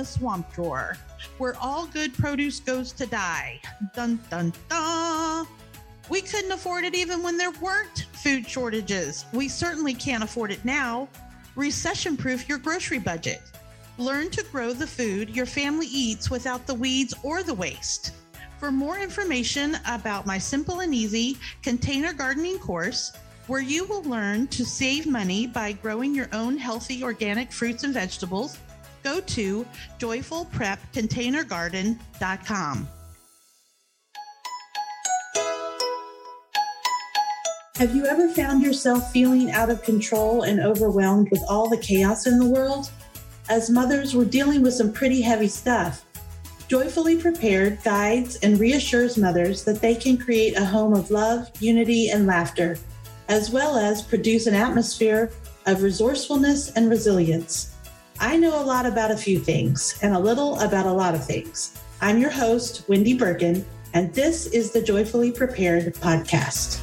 the swamp drawer, where all good produce goes to die. Dun dun dun. We couldn't afford it even when there weren't food shortages. We certainly can't afford it now. Recession proof your grocery budget. Learn to grow the food your family eats without the weeds or the waste. For more information about my simple and easy container gardening course, where you will learn to save money by growing your own healthy organic fruits and vegetables, go to joyfulprepcontainergarden.com. Have you ever found yourself feeling out of control and overwhelmed with all the chaos in the world? As mothers, we're dealing with some pretty heavy stuff. Joyfully Prepared guides and reassures mothers that they can create a home of love, unity, and laughter, as well as produce an atmosphere of resourcefulness and resilience. I know a lot about a few things and a little about a lot of things. I'm your host, Wendy Bergen, and this is the Joyfully Prepared podcast.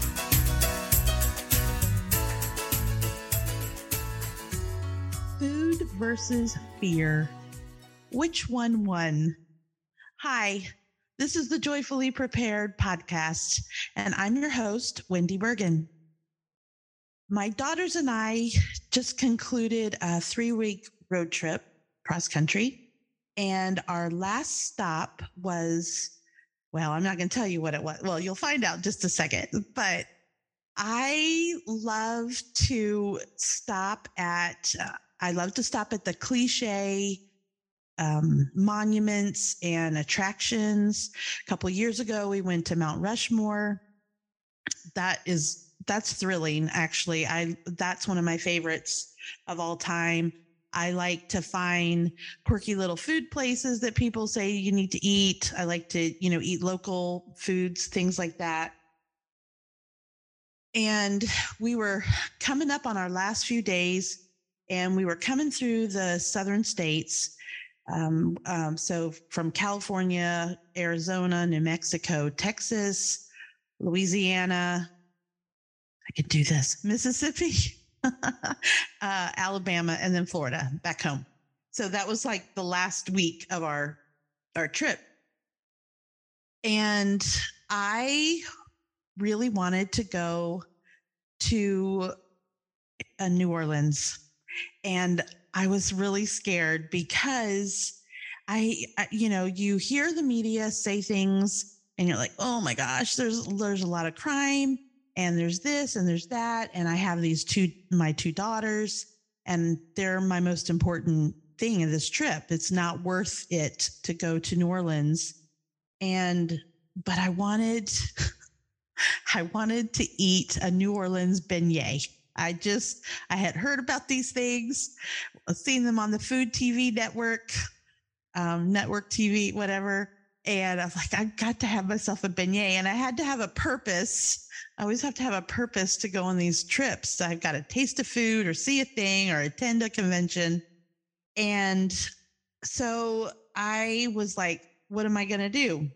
Food versus fear. Which one won? Hi, this is the Joyfully Prepared podcast, and I'm your host, Wendy Bergen. My daughters and I just concluded a three week road trip cross country, and our last stop was well, I'm not going to tell you what it was. Well, you'll find out just a second, but I love to stop at, uh, I love to stop at the cliche um, monuments and attractions. A couple years ago, we went to Mount Rushmore. That is that's thrilling. Actually, I that's one of my favorites of all time. I like to find quirky little food places that people say you need to eat. I like to, you know, eat local foods, things like that. And we were coming up on our last few days and we were coming through the southern states um, um, so from California, Arizona, New Mexico, Texas, Louisiana, I could do this, Mississippi, uh, Alabama, and then Florida back home. So that was like the last week of our our trip. And I really wanted to go to New Orleans. And I was really scared because I, you know, you hear the media say things and you're like, oh my gosh, there's there's a lot of crime and there's this and there's that. And I have these two my two daughters, and they're my most important thing in this trip. It's not worth it to go to New Orleans. And but I wanted I wanted to eat a New Orleans beignet. I just, I had heard about these things, seen them on the Food TV network, um, network TV, whatever. And I was like, I got to have myself a beignet and I had to have a purpose. I always have to have a purpose to go on these trips. I've got to taste a food or see a thing or attend a convention. And so I was like, what am I going to do?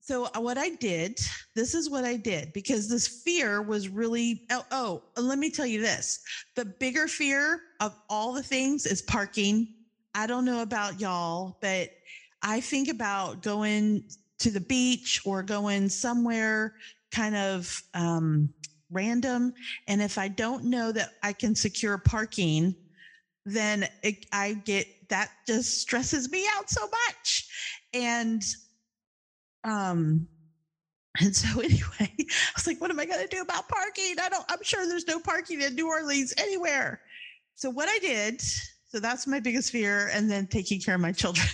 So uh, what I did, this is what I did because this fear was really oh, oh, let me tell you this. The bigger fear of all the things is parking. I don't know about y'all, but I think about going to the beach or going somewhere kind of um, random. And if I don't know that I can secure parking, then it, I get that just stresses me out so much. And um, and so anyway, I was like, what am I going to do about parking? I don't, I'm sure there's no parking in New Orleans anywhere. So what I did, so that's my biggest fear. And then taking care of my children.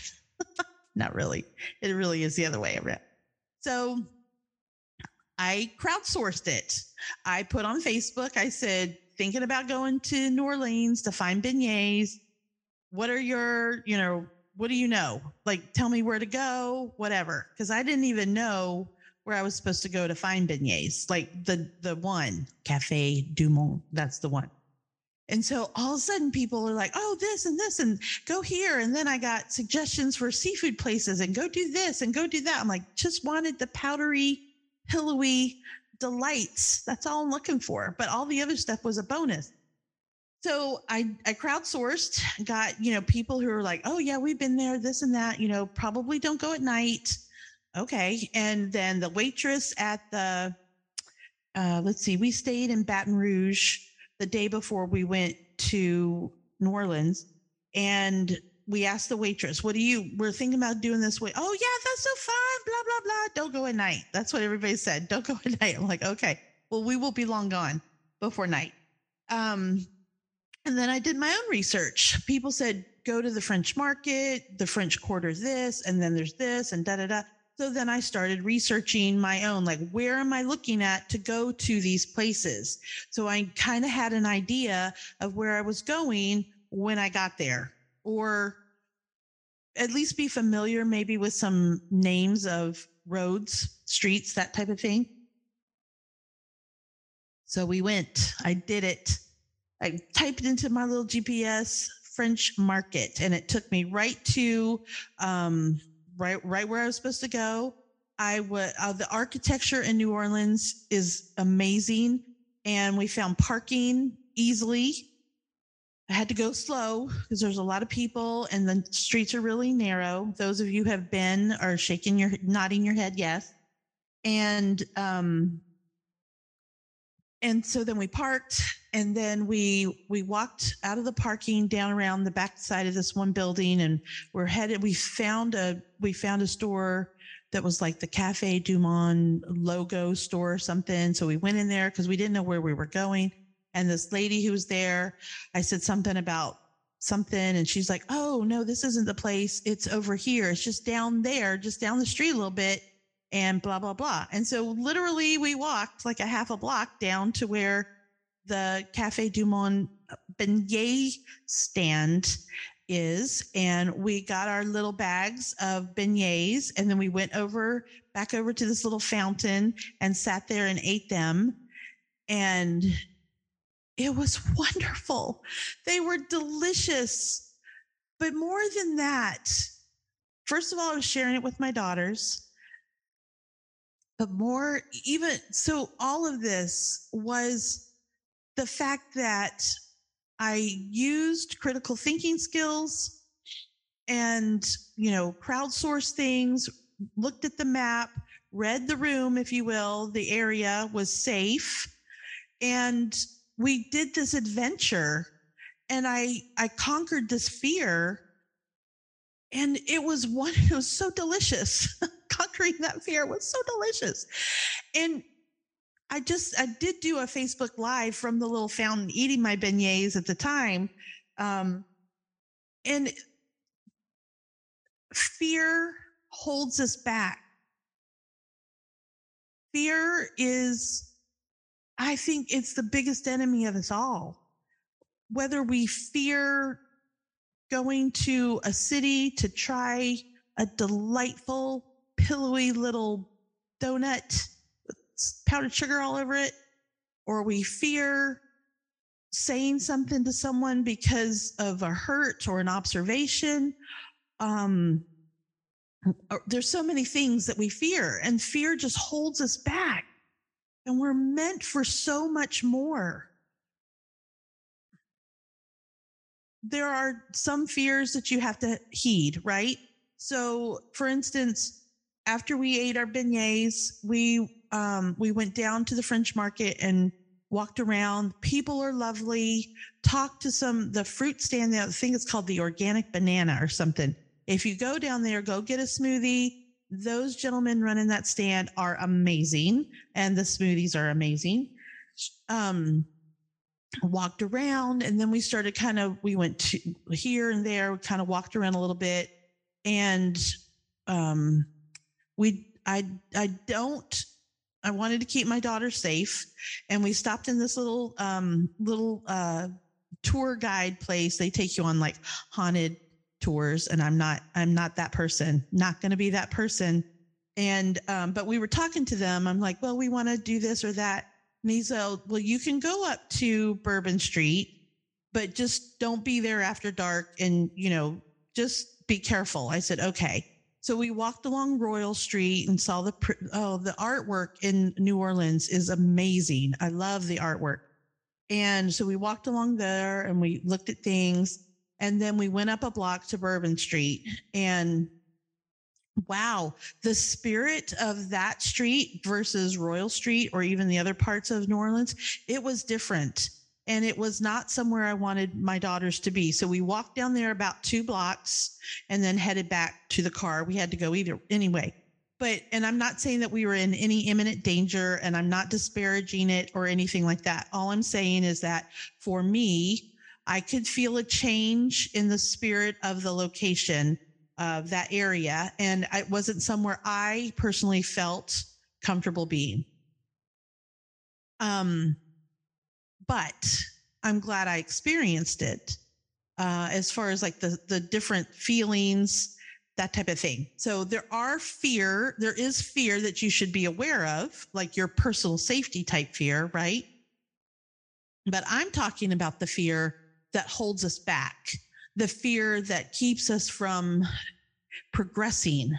Not really. It really is the other way around. So I crowdsourced it. I put on Facebook, I said, thinking about going to New Orleans to find beignets. What are your, you know, what do you know? Like, tell me where to go, whatever. Cause I didn't even know where I was supposed to go to find beignets. Like the, the one Cafe Du Monde, that's the one. And so all of a sudden people are like, oh, this and this and go here. And then I got suggestions for seafood places and go do this and go do that. I'm like, just wanted the powdery, pillowy delights. That's all I'm looking for. But all the other stuff was a bonus. so I, I crowdsourced, got, you know, people who are like, oh, yeah, we've been there, this and that, you know, probably don't go at night. Okay. And then the waitress at the, uh, let's see, we stayed in Baton Rouge the day before we went to New Orleans. And we asked the waitress, what do you, we're thinking about doing this way. Oh, yeah, that's so fun. Blah, blah, blah. Don't go at night. That's what everybody said. Don't go at night. I'm like, okay, well, we will be long gone before night. Um, and then I did my own research. People said, go to the French market, the French quarter this, and then there's this, and da da da. So then I started researching my own, like, where am I looking at to go to these places? So I kind of had an idea of where I was going when I got there, or at least be familiar maybe with some names of roads, streets, that type of thing. So we went, I did it. I typed into my little GPS French market and it took me right to um, right right where I was supposed to go. I would uh, the architecture in New Orleans is amazing and we found parking easily. I had to go slow because there's a lot of people and the streets are really narrow. Those of you have been are shaking your nodding your head yes. And um and so then we parked and then we we walked out of the parking down around the back side of this one building and we're headed we found a we found a store that was like the cafe du monde logo store or something. So we went in there because we didn't know where we were going. And this lady who was there i said something about something and she's like oh no this isn't the place. It's over here. It's just down there just down the street a little bit and blah blah blah. And so literally we walked like a half a block down to where the Cafe Du Monde beignet stand is and we got our little bags of beignets and then we went over back over to this little fountain and sat there and ate them and it was wonderful. They were delicious. But more than that, first of all, I was sharing it with my daughters but more even so all of this was the fact that i used critical thinking skills and you know crowdsourced things looked at the map read the room if you will the area was safe. And we did this adventure and i i conquered this fear and it was one it was so delicious. Conquering that fear was so delicious. And i just i did do a facebook live from the little fountain eating my beignets at the time um, and fear holds us back. Fear is i think it's the biggest enemy of us all. Whether we fear going to a city to try a delightful, pillowy little donut powdered sugar all over it, or we fear saying something to someone because of a hurt or an observation. Um, there's so many things that we fear, and fear just holds us back. And we're meant for so much more. there are some fears that you have to heed, right? So, for instance, after we ate our beignets, we um, we went down to the French market and walked around. People are lovely. Talked to some the fruit stand there. I think it's called the Organic Banana or something. If you go down there, go get a smoothie. Those gentlemen running that stand are amazing, and the smoothies are amazing. Um, walked around and then we started kind of we went to here and there kind of walked around a little bit and um we i i don't i wanted to keep my daughter safe. And we stopped in this little um little uh tour guide place. They take you on like haunted tours. And i'm not i'm not that person not going to be that person. And um but we were talking to them. I'm like well we want to do this or that. And he said, Well, you can go up to Bourbon Street, but just don't be there after dark and, you know, just be careful. I said, Okay. So we walked along Royal Street and saw the oh the artwork in New Orleans is amazing. I love the artwork. And so we walked along there and we looked at things. And then we went up a block to Bourbon Street. And wow, the spirit of that street versus Royal Street or even the other parts of New Orleans, it was different. And it was not somewhere I wanted my daughters to be. So we walked down there about two blocks and then headed back to the car. We had to go either anyway but and i'm not saying that we were in any imminent danger and i'm not disparaging it or anything like that all i'm saying is that for me i could feel a change in the spirit of the location of that area and it wasn't somewhere i personally felt comfortable being um but i'm glad i experienced it uh as far as like the the different feelings that type of thing. So there are fear, there is fear that you should be aware of, like your personal safety type fear, right? But I'm talking about the fear that holds us back, the fear that keeps us from progressing,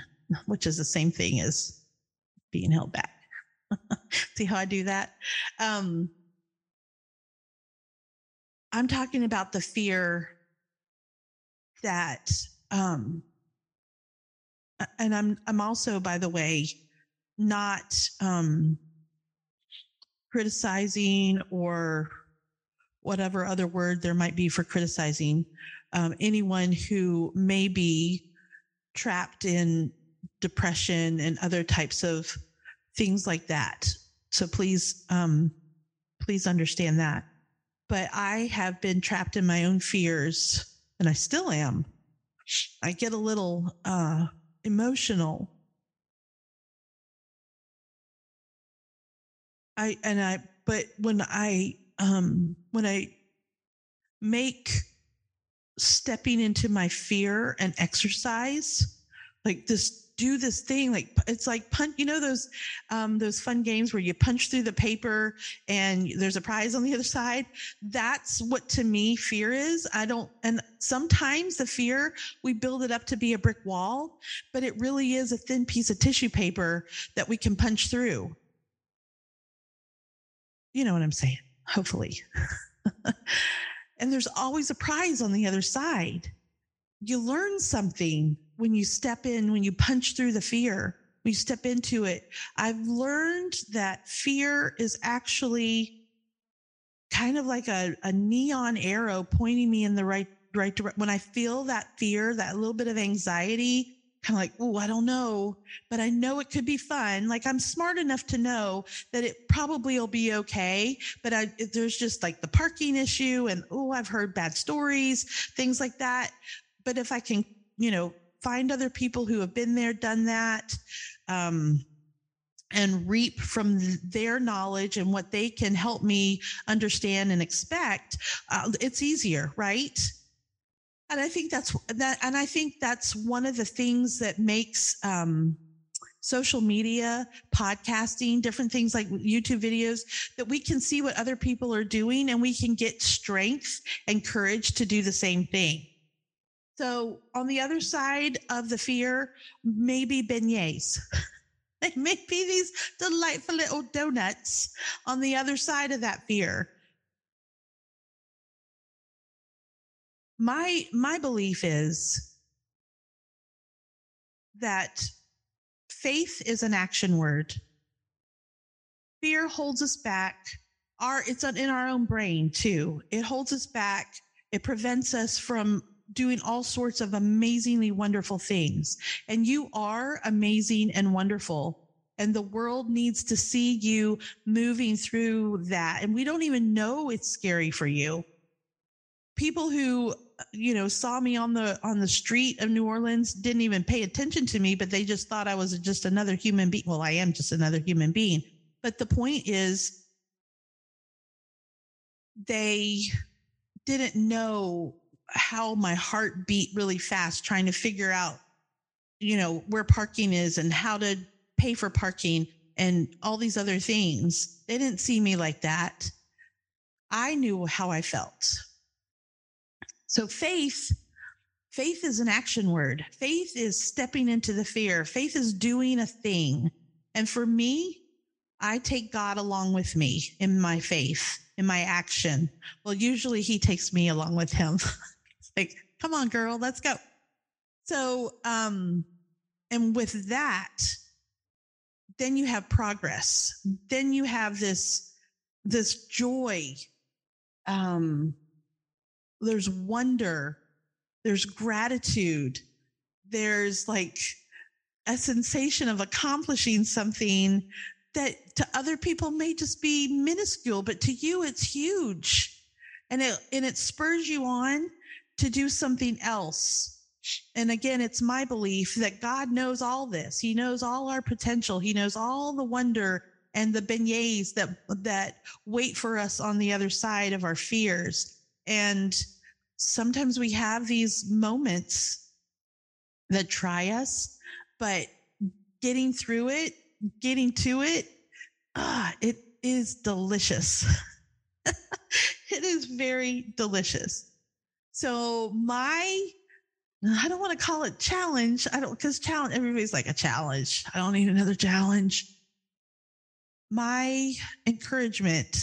which is the same thing as being held back. See how I do that? Um, I'm talking about the fear that um, and I'm I'm also, by the way, not um, criticizing or whatever other word there might be for criticizing um, anyone who may be trapped in depression and other types of things like that. So please, um, please understand that. But I have been trapped in my own fears, and I still am. I get a little uh, emotional. I and I but when I um when I make stepping into my fear and exercise like this do this thing like it's like punch you know those um, those fun games where you punch through the paper and there's a prize on the other side? That's what to me fear is. I don't and sometimes the fear we build it up to be a brick wall but it really is a thin piece of tissue paper that we can punch through. You know what i'm saying? Hopefully. And there's always a prize on the other side. You learn something when you step in, when you punch through the fear, when you step into it, I've learned that fear is actually kind of like a, a neon arrow pointing me in the right right direction. When I feel that fear, that little bit of anxiety, kind of like, oh, I don't know, but I know it could be fun. Like I'm smart enough to know that it probably will be okay. But I, there's just like the parking issue and, oh, I've heard bad stories, things like that. But if I can, you know, find other people who have been there, done that, um, and reap from their knowledge and what they can help me understand and expect, uh, it's easier, right? And I think that's that, and I think that's one of the things that makes um, social media, podcasting, different things like YouTube videos that we can see what other people are doing and we can get strength and courage to do the same thing. So on the other side of the fear, maybe beignets. they may be these delightful little donuts on the other side of that fear. My my belief is that faith is an action word. Fear holds us back. Our it's in our own brain too. It holds us back. It prevents us from doing all sorts of amazingly wonderful things. And you are amazing and wonderful. And the world needs to see you moving through that. And we don't even know it's scary for you. People who, you know, saw me on the on the street of New Orleans didn't even pay attention to me, but they just thought I was just another human being. Well, I am just another human being. But the point is they didn't know how my heart beat really fast trying to figure out, you know, where parking is and how to pay for parking and all these other things. They didn't see me like that. I knew how I felt. So faith, faith is an action word. Faith is stepping into the fear. Faith is doing a thing. And for me, I take God along with me in my faith, in my action. Well, usually he takes me along with him. like, come on, girl, let's go. So, um, and with that, then you have progress. Then you have this, this joy. Um, there's wonder. There's gratitude. There's like a sensation of accomplishing something that to other people may just be minuscule, but to you it's huge. And it and it spurs you on to do something else. And again, it's my belief that God knows all this. He knows all our potential. He knows all the wonder and the beignets that that wait for us on the other side of our fears. And sometimes we have these moments that try us, but getting through it getting to it, ah, it is delicious. it is very delicious. So my I don't want to call it challenge. I don't because challenge everybody's like a challenge. I don't need another challenge. My encouragement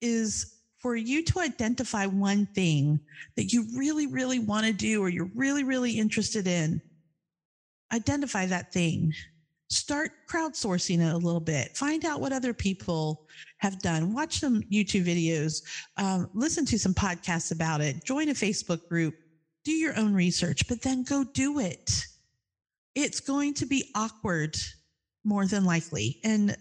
is for you to identify one thing that you really, really want to do or you're really, really interested in. Identify that thing start crowdsourcing it a little bit. Find out what other people have done. Watch some youtube videos. Um, listen to some podcasts about it. Join a facebook group. Do your own research but then go do it. It's going to be awkward more than likely. And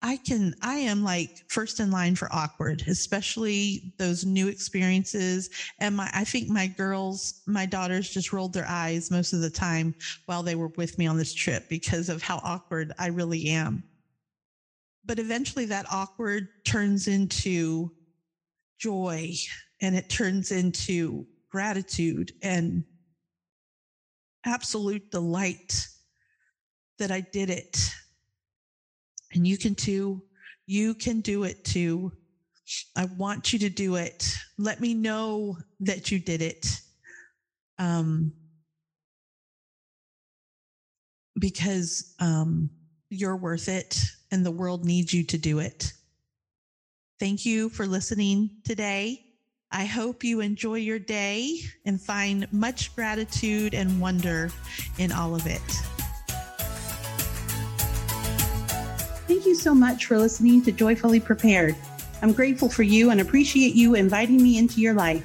I can, I am like first in line for awkward, especially those new experiences. And my, I think my girls, my daughters just rolled their eyes most of the time while they were with me on this trip because of how awkward I really am. But eventually that awkward turns into joy and it turns into gratitude and absolute delight that I did it and you can too. You can do it too. I want you to do it. Let me know that you did it. Um, because um, you're worth it and the world needs you to do it. Thank you for listening today. I hope you enjoy your day and find much gratitude and wonder in all of it. Thank you so much for listening to Joyfully Prepared. I'm grateful for you and appreciate you inviting me into your life.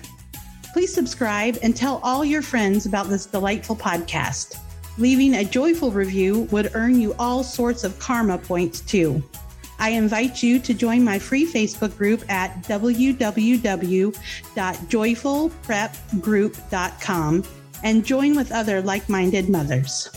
Please subscribe and tell all your friends about this delightful podcast. Leaving a joyful review would earn you all sorts of karma points too. I invite you to join my free Facebook group at www.joyfulprepgroup.com and join with other like minded mothers.